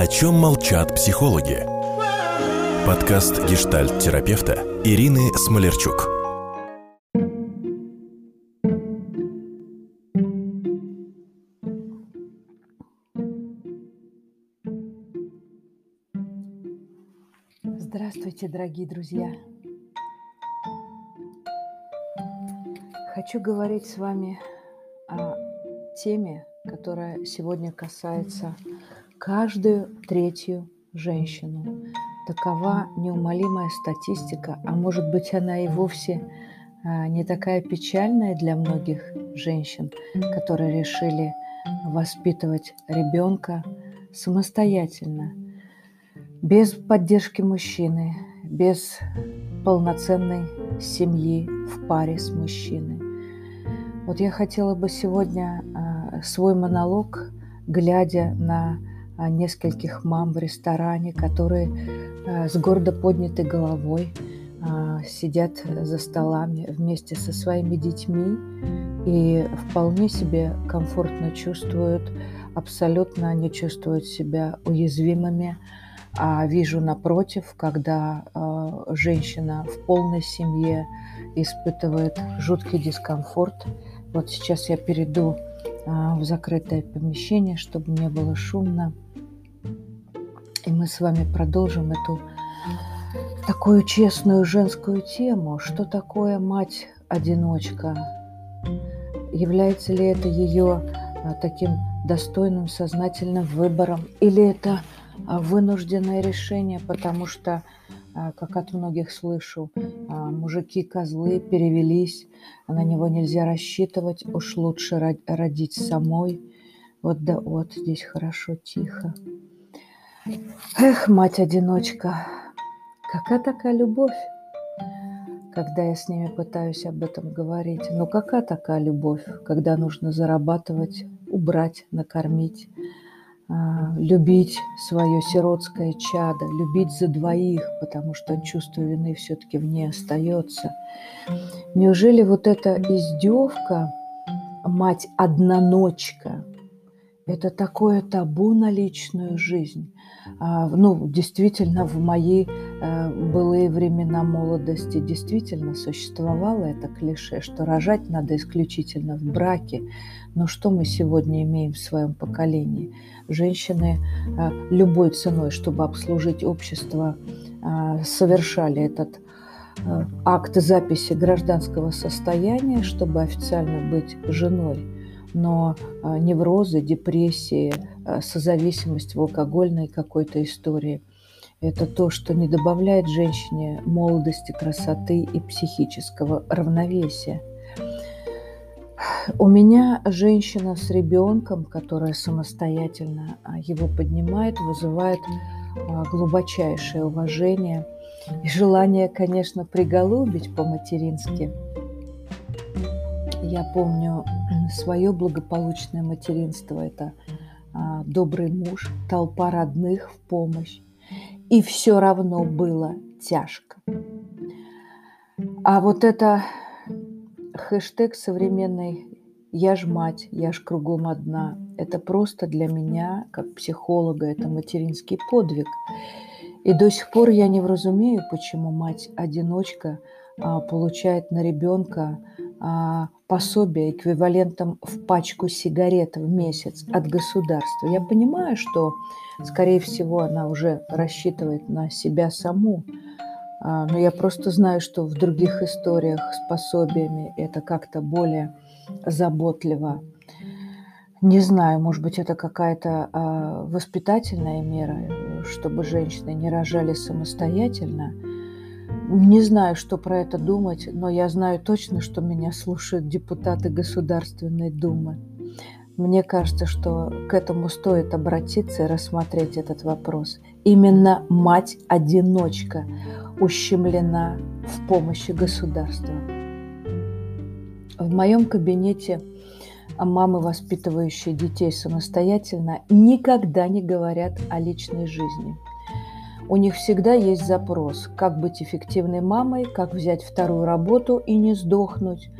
О чем молчат психологи? Подкаст гештальт-терапевта Ирины Смолерчук. Здравствуйте, дорогие друзья! Хочу говорить с вами о теме, которая сегодня касается каждую третью женщину. Такова неумолимая статистика, а может быть она и вовсе а, не такая печальная для многих женщин, которые решили воспитывать ребенка самостоятельно, без поддержки мужчины, без полноценной семьи в паре с мужчиной. Вот я хотела бы сегодня а, свой монолог, глядя на нескольких мам в ресторане, которые а, с гордо поднятой головой сидят за столами вместе со своими детьми и вполне себе комфортно чувствуют, абсолютно не чувствуют себя уязвимыми. А вижу напротив, когда женщина в полной семье испытывает жуткий дискомфорт, вот сейчас я перейду а, в закрытое помещение, чтобы не было шумно. И мы с вами продолжим эту такую честную женскую тему. Что такое мать-одиночка? Является ли это ее а, таким достойным сознательным выбором? Или это а, вынужденное решение, потому что а, как от многих слышу, а, мужики козлы перевелись, на него нельзя рассчитывать, уж лучше родить самой. Вот да вот, здесь хорошо, тихо. Эх, мать-одиночка, какая такая любовь? Когда я с ними пытаюсь об этом говорить. Ну какая такая любовь, когда нужно зарабатывать, убрать, накормить, а, любить свое сиротское чадо, любить за двоих, потому что чувство вины все-таки в ней остается. Неужели вот эта издевка, мать-одноночка, это такое табу на личную жизнь? А, ну, действительно, в мои э, былые времена молодости действительно существовало это клише, что рожать надо исключительно в браке. Но что мы сегодня имеем в своем поколении? Женщины э, любой ценой, чтобы обслужить общество, э, совершали этот акт записи гражданского состояния, чтобы официально быть женой но неврозы, депрессии, созависимость в алкогольной какой-то истории – это то, что не добавляет женщине молодости, красоты и психического равновесия. У меня женщина с ребенком, которая самостоятельно а, его поднимает, вызывает глубочайшее уважение и желание, конечно, приголубить по-матерински – я помню свое благополучное материнство. Это а, добрый муж, толпа родных в помощь. И все равно было тяжко. А вот это хэштег современный «Я ж мать, я ж кругом одна» – это просто для меня, как психолога, это материнский подвиг. И до сих пор я не вразумею, почему мать-одиночка а, получает на ребенка а, пособие эквивалентом в пачку сигарет в месяц от государства. Я понимаю, что, скорее всего, она уже рассчитывает на себя саму, но я просто знаю, что в других историях с пособиями это как-то более заботливо. Не знаю, может быть, это какая-то а, воспитательная мера, чтобы женщины не рожали самостоятельно – не знаю, что про это думать, но я знаю точно, что меня слушают депутаты Государственной Думы. Мне кажется, что к этому стоит обратиться и рассмотреть этот вопрос. Именно мать-одиночка ущемлена в помощи государства. В моем кабинете мамы, воспитывающие детей самостоятельно, никогда не говорят о личной жизни – у них всегда есть запрос, как быть эффективной мамой, как взять вторую работу и не сдохнуть,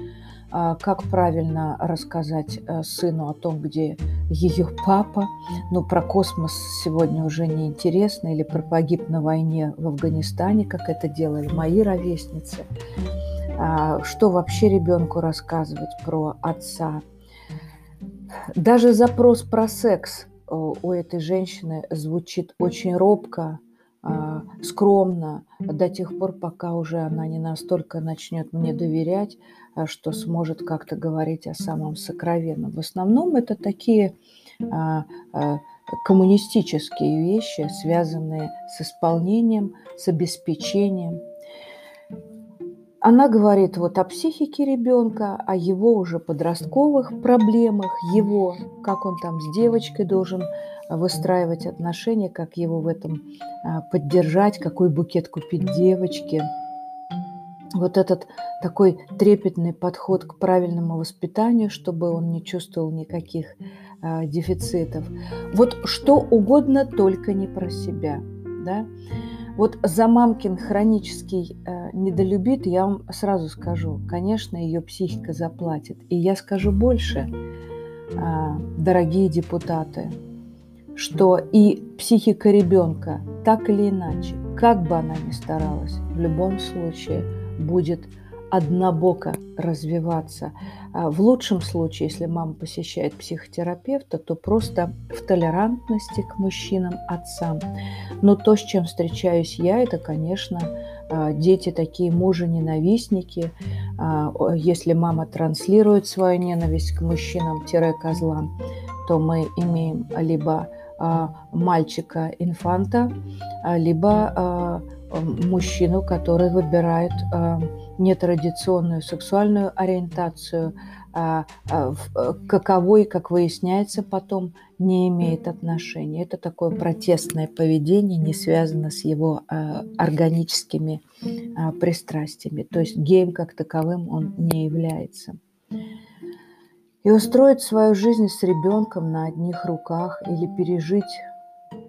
как правильно рассказать э, сыну о том, где ее папа. Ну, про космос сегодня уже не интересно, или про погиб на войне в Афганистане, как это делали мои ровесницы. А, что вообще ребенку рассказывать про отца. Даже запрос про секс у этой женщины звучит очень робко, а, скромно до тех пор, пока уже она не настолько начнет мне доверять, а, что сможет как-то говорить о самом сокровенном. В основном это такие а, коммунистические вещи, связанные с исполнением, с обеспечением. Она говорит вот о психике ребенка, о его уже подростковых проблемах, его, как он там с девочкой должен выстраивать отношения, как его в этом а, поддержать, какой букет купить девочке. Вот этот такой трепетный подход к правильному воспитанию, чтобы он не чувствовал никаких а, дефицитов. Вот что угодно, только не про себя. Да? Вот за мамкин хронический э, недолюбит, я вам сразу скажу, конечно, ее психика заплатит. И я скажу больше, э, дорогие депутаты, что и психика ребенка так или иначе, как бы она ни старалась, в любом случае будет однобоко развиваться. А в лучшем случае, если мама посещает психотерапевта, то просто в толерантности к мужчинам, отцам. Но то, с чем встречаюсь я, это, конечно, а, дети такие мужа-ненавистники. А, если мама транслирует свою ненависть к мужчинам-козлам, то мы имеем либо мальчика-инфанта, либо мужчину, который выбирает нетрадиционную сексуальную ориентацию, а, а, э, каковой, как выясняется потом, не имеет отношения. Это такое протестное поведение, не связано с его а, органическими пристрастиями. То есть геем как таковым он не является. И устроить свою жизнь с ребенком на одних руках или пережить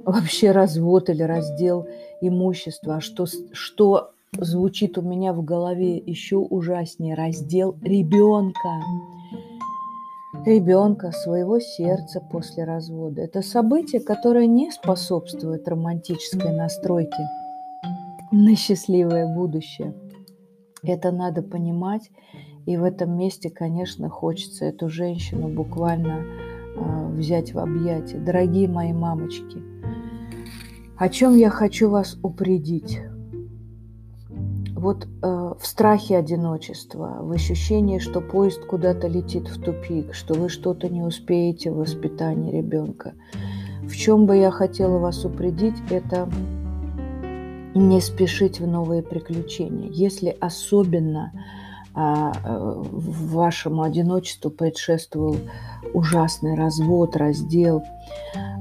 вообще развод или раздел имущества, что, что звучит у меня в голове еще ужаснее раздел ребенка. Ребенка, своего сердца после развода. Это событие, которое не способствует романтической настройке на счастливое будущее. Это надо понимать. И в этом месте, конечно, хочется эту женщину буквально э, взять в объятия. Дорогие мои мамочки, о чем я хочу вас упредить? вот э, в страхе одиночества, в ощущении, что поезд куда-то летит в тупик, что вы что-то не успеете в воспитании ребенка. В чем бы я хотела вас упредить, это не спешить в новые приключения. Если особенно а, э, вашему одиночеству предшествовал ужасный развод, раздел.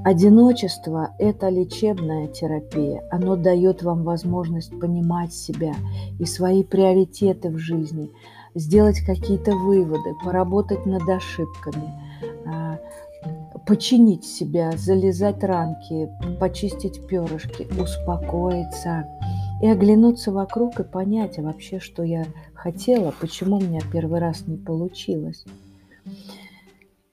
Одиночество – это лечебная терапия. Оно дает вам возможность понимать себя и свои приоритеты в жизни, сделать какие-то выводы, поработать над ошибками, а, починить себя, залезать рамки, почистить перышки, успокоиться и оглянуться вокруг и понять а вообще, что я хотела, почему у меня первый раз не получилось.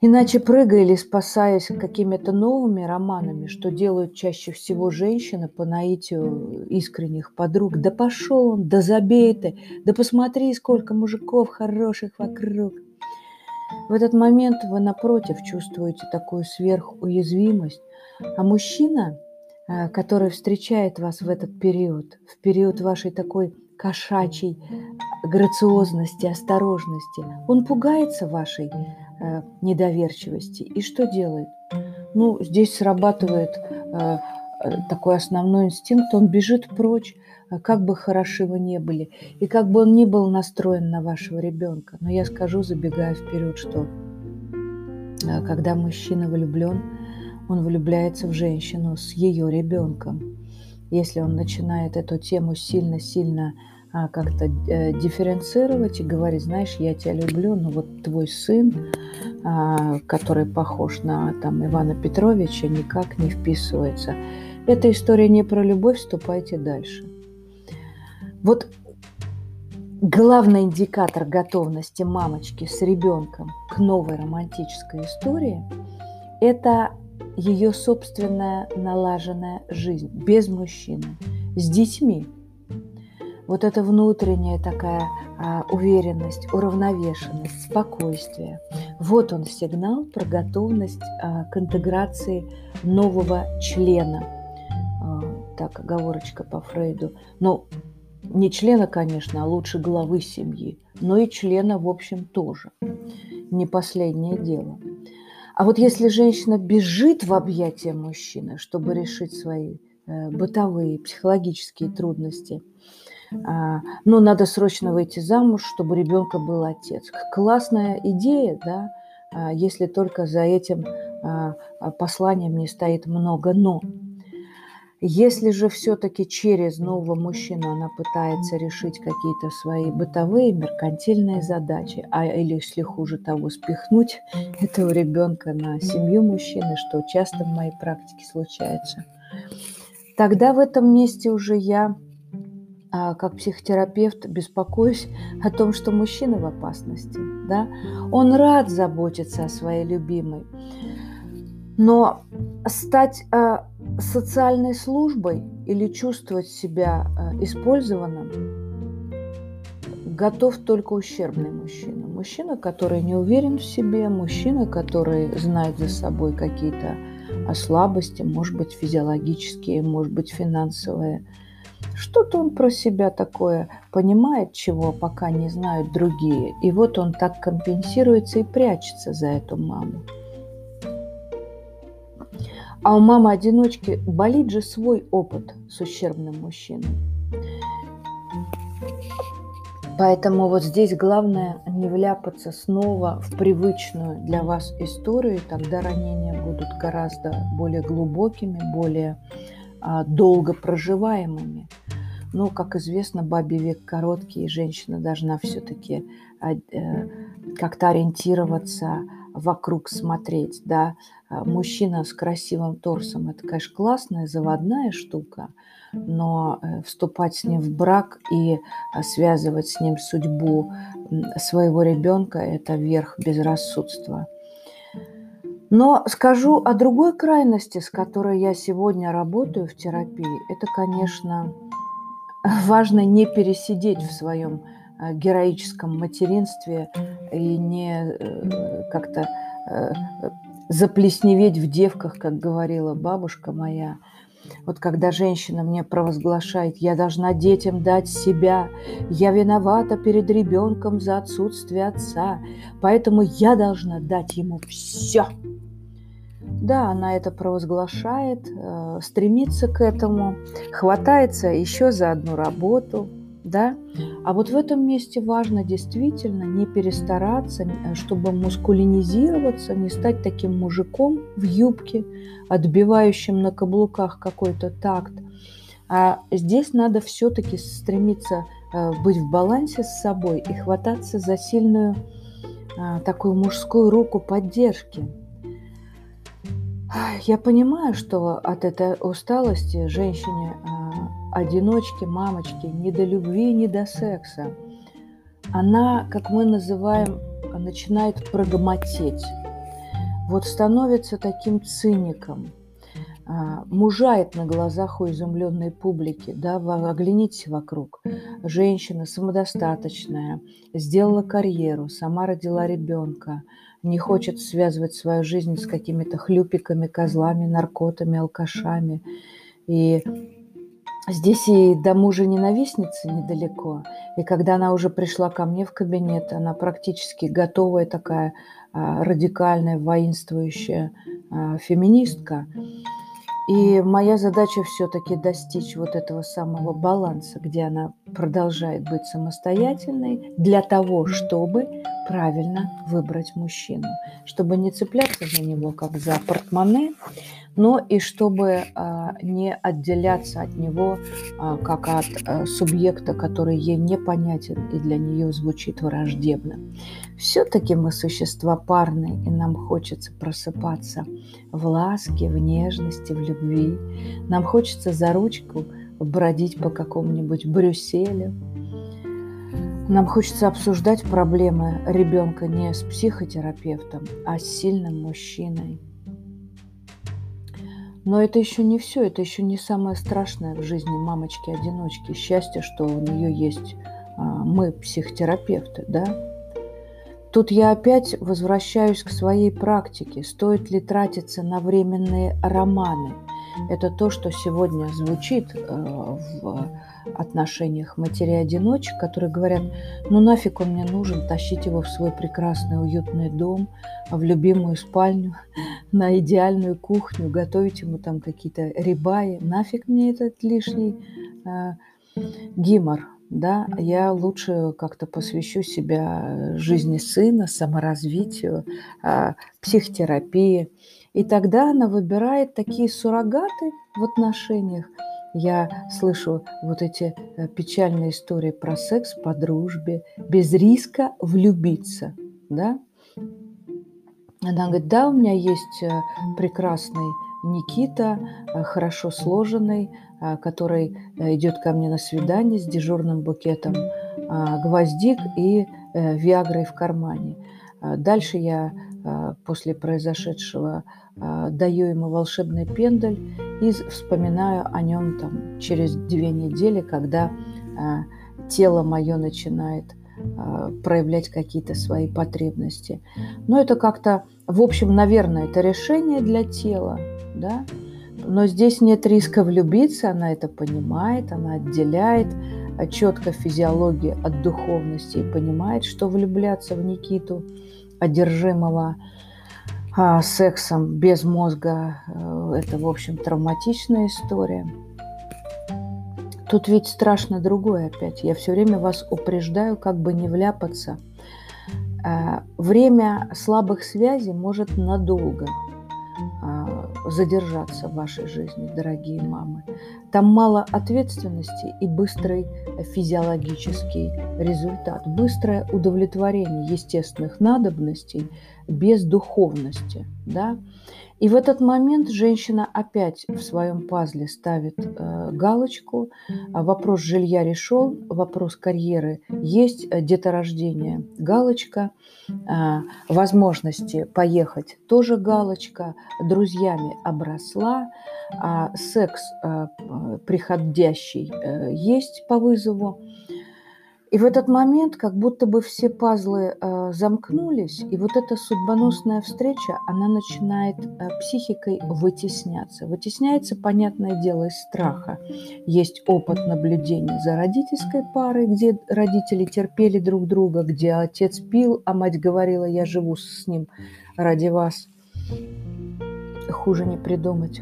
Иначе прыгая или спасаясь какими-то новыми романами, что делают чаще всего женщины по наитию искренних подруг. Да пошел он, да забей ты, да посмотри, сколько мужиков хороших вокруг. В этот момент вы, напротив, чувствуете такую сверхуязвимость, а мужчина, который встречает вас в этот период, в период вашей такой кошачьей грациозности, осторожности. Он пугается вашей э, недоверчивости. И что делает? Ну, здесь срабатывает э, э, такой основной инстинкт. Он бежит прочь, э, как бы хороши вы не были, и как бы он ни был настроен на вашего ребенка. Но я скажу, забегая вперед, что э, когда мужчина влюблен, он влюбляется в женщину с ее ребенком. Если он начинает эту тему сильно-сильно а, как-то э, дифференцировать и говорить, знаешь, я тебя люблю, но вот твой сын, а, который похож на там, Ивана Петровича, никак не вписывается. Эта история не про любовь, вступайте дальше. Вот главный индикатор готовности мамочки с ребенком к новой романтической истории – это ее собственная налаженная жизнь без мужчины, с детьми. Вот эта внутренняя такая а, уверенность, уравновешенность, спокойствие. Вот он сигнал про готовность а, к интеграции нового члена. А, так, оговорочка по Фрейду. Но не члена, конечно, а лучше главы семьи, но и члена, в общем, тоже. Не последнее дело. А вот если женщина бежит в объятия мужчины, чтобы решить свои э, бытовые, психологические трудности, а, ну, надо срочно выйти замуж, чтобы ребенка был отец. Классная идея, да, а, если только за этим а, посланием не стоит много «но». Если же все-таки через нового мужчину она пытается решить какие-то свои бытовые, меркантильные задачи, а или, если хуже того, спихнуть этого ребенка на семью мужчины, что часто в моей практике случается, тогда в этом месте уже я, а, как психотерапевт, беспокоюсь о том, что мужчина в опасности. Да? Он рад заботиться о своей любимой, но стать а, социальной службой или чувствовать себя э, использованным готов только ущербный мужчина. Мужчина, который не уверен в себе, мужчина, который знает за собой какие-то слабости, может быть, физиологические, может быть, финансовые. Что-то он про себя такое понимает, чего пока не знают другие. И вот он так компенсируется и прячется за эту маму. А у мамы-одиночки болит же свой опыт с ущербным мужчиной. Поэтому вот здесь главное не вляпаться снова в привычную для вас историю, тогда ранения будут гораздо более глубокими, более а, долго проживаемыми. Но, как известно, бабий век короткий, и женщина должна все-таки а, э, как-то ориентироваться вокруг смотреть, да. А, мужчина с красивым торсом – это, конечно, классная заводная штука, но э, вступать с ним в брак и а, связывать с ним судьбу своего ребенка – это верх безрассудства. Но скажу о другой крайности, с которой я сегодня работаю в терапии. Это, конечно, важно не пересидеть в своем героическом материнстве и не э, как-то э, заплесневеть в девках, как говорила бабушка моя. Вот когда женщина мне провозглашает, я должна детям дать себя, я виновата перед ребенком за отсутствие отца, поэтому я должна дать ему все. Да, она это провозглашает, стремится к этому, хватается еще за одну работу – да? А вот в этом месте важно действительно не перестараться, э, чтобы мускулинизироваться, не стать таким мужиком в юбке, отбивающим на каблуках какой-то такт. А здесь надо все-таки стремиться э, быть в балансе с собой и хвататься за сильную э, такую мужскую руку поддержки. Я понимаю, что от этой усталости женщине одиночки, мамочки, ни до любви, ни до секса. Она, как мы называем, начинает прогмотеть. Вот становится таким циником, а, мужает на глазах у изумленной публики. Да, оглянитесь вокруг. Женщина самодостаточная, сделала карьеру, сама родила ребенка, не хочет связывать свою жизнь с какими-то хлюпиками, козлами, наркотами, алкашами. И Здесь и до мужа ненавистницы недалеко. И когда она уже пришла ко мне в кабинет, она практически готовая такая а, радикальная, воинствующая а, феминистка. И моя задача все-таки достичь вот этого самого баланса, где она продолжает быть самостоятельной для того, чтобы правильно выбрать мужчину, чтобы не цепляться за него как за портмоне, но и чтобы а, не отделяться от него а, как от а, субъекта, который ей непонятен и для нее звучит враждебно. Все-таки мы существа парные, и нам хочется просыпаться в ласке, в нежности, в любви. Нам хочется за ручку бродить по какому-нибудь Брюсселю. Нам хочется обсуждать проблемы ребенка не с психотерапевтом, а с сильным мужчиной. Но это еще не все, это еще не самое страшное в жизни мамочки-одиночки. Счастье, что у нее есть а, мы, психотерапевты, да? Тут я опять возвращаюсь к своей практике. Стоит ли тратиться на временные романы? Это то, что сегодня звучит э, в отношениях матерей-одиночек, которые говорят, ну нафиг он мне нужен, тащить его в свой прекрасный уютный дом, в любимую спальню, на идеальную кухню, готовить ему там какие-то рибаи. Нафиг мне этот лишний э, гимор, да, я лучше как-то посвящу себя жизни сына, саморазвитию, э, психотерапии. И тогда она выбирает такие суррогаты в отношениях, я слышу вот эти э, печальные истории про секс по дружбе, без риска влюбиться, да? Она говорит, да, у меня есть э, прекрасный Никита, э, хорошо сложенный, который идет ко мне на свидание с дежурным букетом гвоздик и виагрой в кармане. Дальше я после произошедшего даю ему волшебный пендаль и вспоминаю о нем там через две недели, когда э, тело мое начинает э, проявлять какие-то свои потребности. Но это как-то, в общем, наверное, это решение для тела, да, но здесь нет риска влюбиться, она это понимает, она отделяет четко физиологию от духовности и понимает, что влюбляться в Никиту, одержимого а, сексом без мозга э, – это, в общем, травматичная история. Тут ведь страшно другое опять. Я все время вас упреждаю, как бы не вляпаться. А, время слабых связей может надолго а, задержаться в вашей жизни, дорогие мамы. Там мало ответственности и быстрый физиологический результат, быстрое удовлетворение естественных надобностей – без духовности, да. И в этот момент женщина опять в своем пазле ставит э, галочку. А вопрос жилья решен, вопрос карьеры есть, э, деторождение галочка, э, возможности поехать тоже галочка, друзьями обросла, а секс э, приходящий э, есть по вызову. И в этот момент как будто бы все пазлы э, замкнулись, и вот эта судьбоносная встреча, она начинает э, психикой вытесняться. Вытесняется, понятное дело, из страха. Есть опыт наблюдения за родительской парой, где родители терпели друг друга, где отец пил, а мать говорила, я живу с ним ради вас. Хуже не придумать.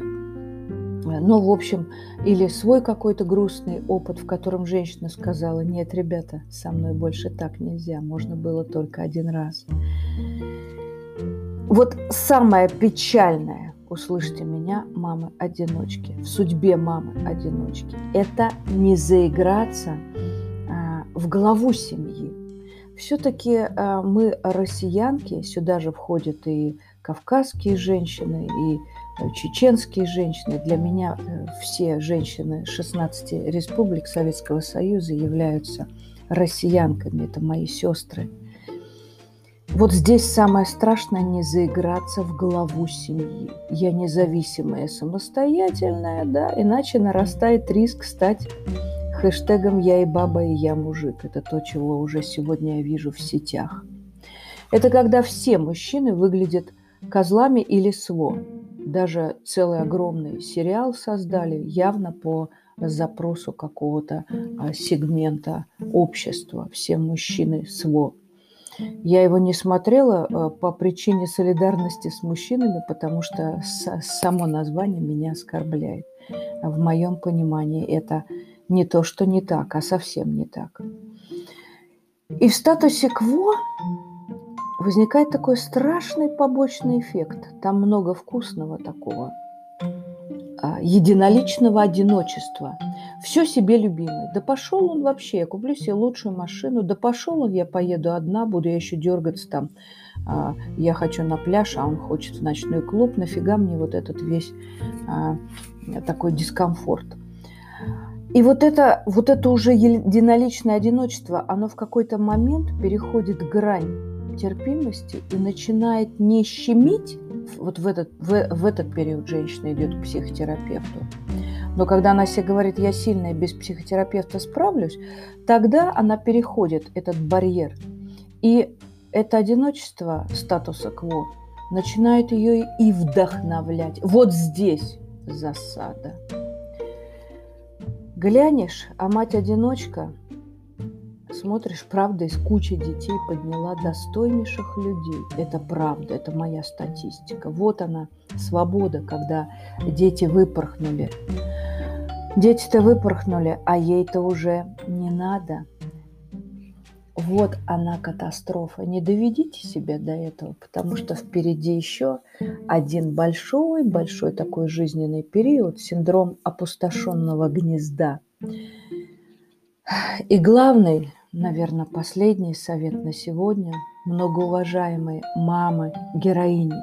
Ну, в общем, или свой какой-то грустный опыт, в котором женщина сказала, нет, ребята, со мной больше так нельзя, можно было только один раз. Вот самое печальное, услышьте меня, мамы-одиночки, в судьбе мамы-одиночки, это не заиграться а, в главу семьи. Все-таки а, мы, россиянки, сюда же входят и кавказские женщины, и Э, чеченские женщины. Для меня э, все женщины 16 республик Советского Союза являются россиянками. Это мои сестры. Вот здесь самое страшное не заиграться в главу семьи. Я независимая, самостоятельная, да, иначе нарастает риск стать хэштегом «Я и баба, и я мужик». Это то, чего уже сегодня я вижу в сетях. Это когда все мужчины выглядят козлами или сво даже целый огромный сериал создали явно по запросу какого-то а, сегмента общества. Все мужчины СВО. Я его не смотрела а, по причине солидарности с мужчинами, потому что само название меня оскорбляет. В моем понимании это не то, что не так, а совсем не так. И в статусе КВО возникает такой страшный побочный эффект. Там много вкусного такого, а, единоличного одиночества. Все себе любимый. Да пошел он вообще, я куплю себе лучшую машину. Да пошел он, я поеду одна, буду я еще дергаться там. А, я хочу на пляж, а он хочет в ночной клуб. Нафига мне вот этот весь а, такой дискомфорт. И вот это, вот это уже единоличное одиночество, оно в какой-то момент переходит грань терпимости и начинает не щемить, вот в этот, в, в этот период женщина идет к психотерапевту, но когда она себе говорит, я сильная, без психотерапевта справлюсь, тогда она переходит этот барьер. И это одиночество статуса кво начинает ее и вдохновлять. Вот здесь засада. Глянешь, а мать-одиночка, смотришь, правда, из кучи детей подняла достойнейших людей. Это правда, это моя статистика. Вот она, свобода, когда дети выпорхнули. Дети-то выпорхнули, а ей-то уже не надо. Вот она катастрофа. Не доведите себя до этого, потому что впереди еще один большой-большой такой жизненный период, синдром опустошенного гнезда. И главный, наверное, последний совет на сегодня, многоуважаемые мамы, героини,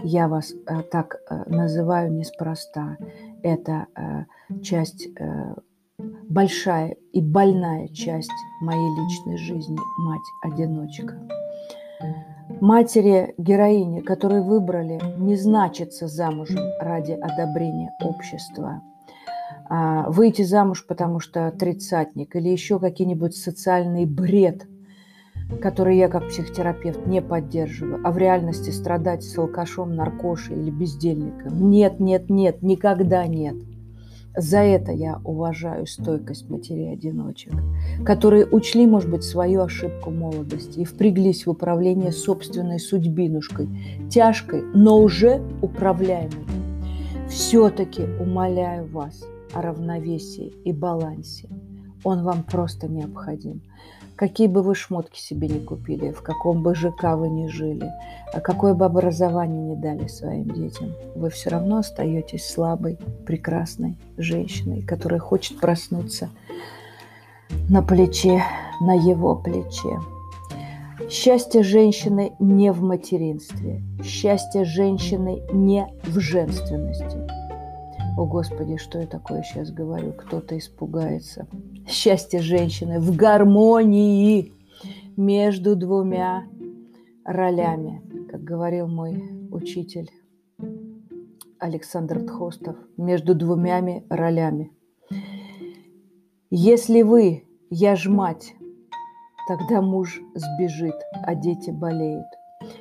я вас э, так э, называю неспроста, это э, часть большая и больная часть моей личной жизни, мать-одиночка. Матери-героини, которые выбрали не значиться замужем ради одобрения общества, выйти замуж, потому что тридцатник или еще какие-нибудь социальный бред, который я как психотерапевт не поддерживаю, а в реальности страдать с алкашом, наркошей или бездельником. Нет, нет, нет, никогда нет – за это я уважаю стойкость матерей-одиночек, которые учли, может быть, свою ошибку молодости и впряглись в управление собственной судьбинушкой, тяжкой, но уже управляемой. Все-таки умоляю вас о равновесии и балансе. Он вам просто необходим. Какие бы вы шмотки себе не купили, в каком бы ЖК вы ни жили, а какое бы образование не дали своим детям, вы все равно остаетесь слабой, прекрасной женщиной, которая хочет проснуться на плече, на его плече. Счастье женщины не в материнстве, счастье женщины не в женственности. О, Господи, что я такое сейчас говорю? Кто-то испугается. Счастье женщины в гармонии между двумя ролями, как говорил мой учитель Александр Тхостов, между двумя ролями. Если вы, я ж мать, тогда муж сбежит, а дети болеют.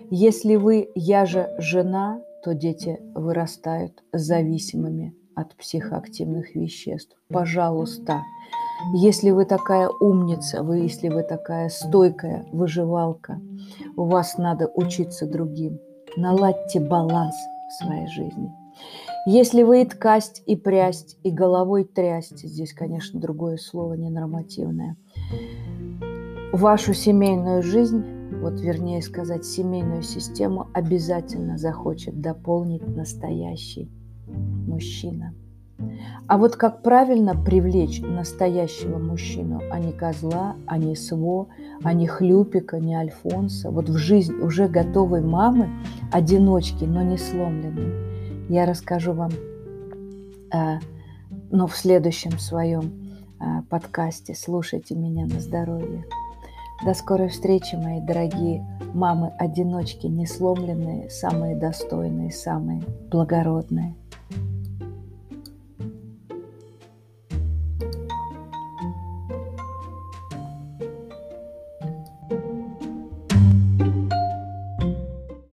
Если вы, я же жена, то дети вырастают зависимыми от психоактивных веществ. Пожалуйста, если вы такая умница, вы, если вы такая стойкая выживалка, у вас надо учиться другим. Наладьте баланс в своей жизни. Если вы и ткасть, и прясть, и головой трясть, здесь, конечно, другое слово ненормативное, вашу семейную жизнь, вот вернее сказать, семейную систему обязательно захочет дополнить настоящий мужчина. А вот как правильно привлечь настоящего мужчину, а не козла, а не сво, а не хлюпика, не альфонса, вот в жизнь уже готовой мамы, одиночки, но не сломленной, я расскажу вам, э, но в следующем своем э, подкасте. Слушайте меня на здоровье. До скорой встречи, мои дорогие мамы-одиночки, не сломленные, самые достойные, самые благородные.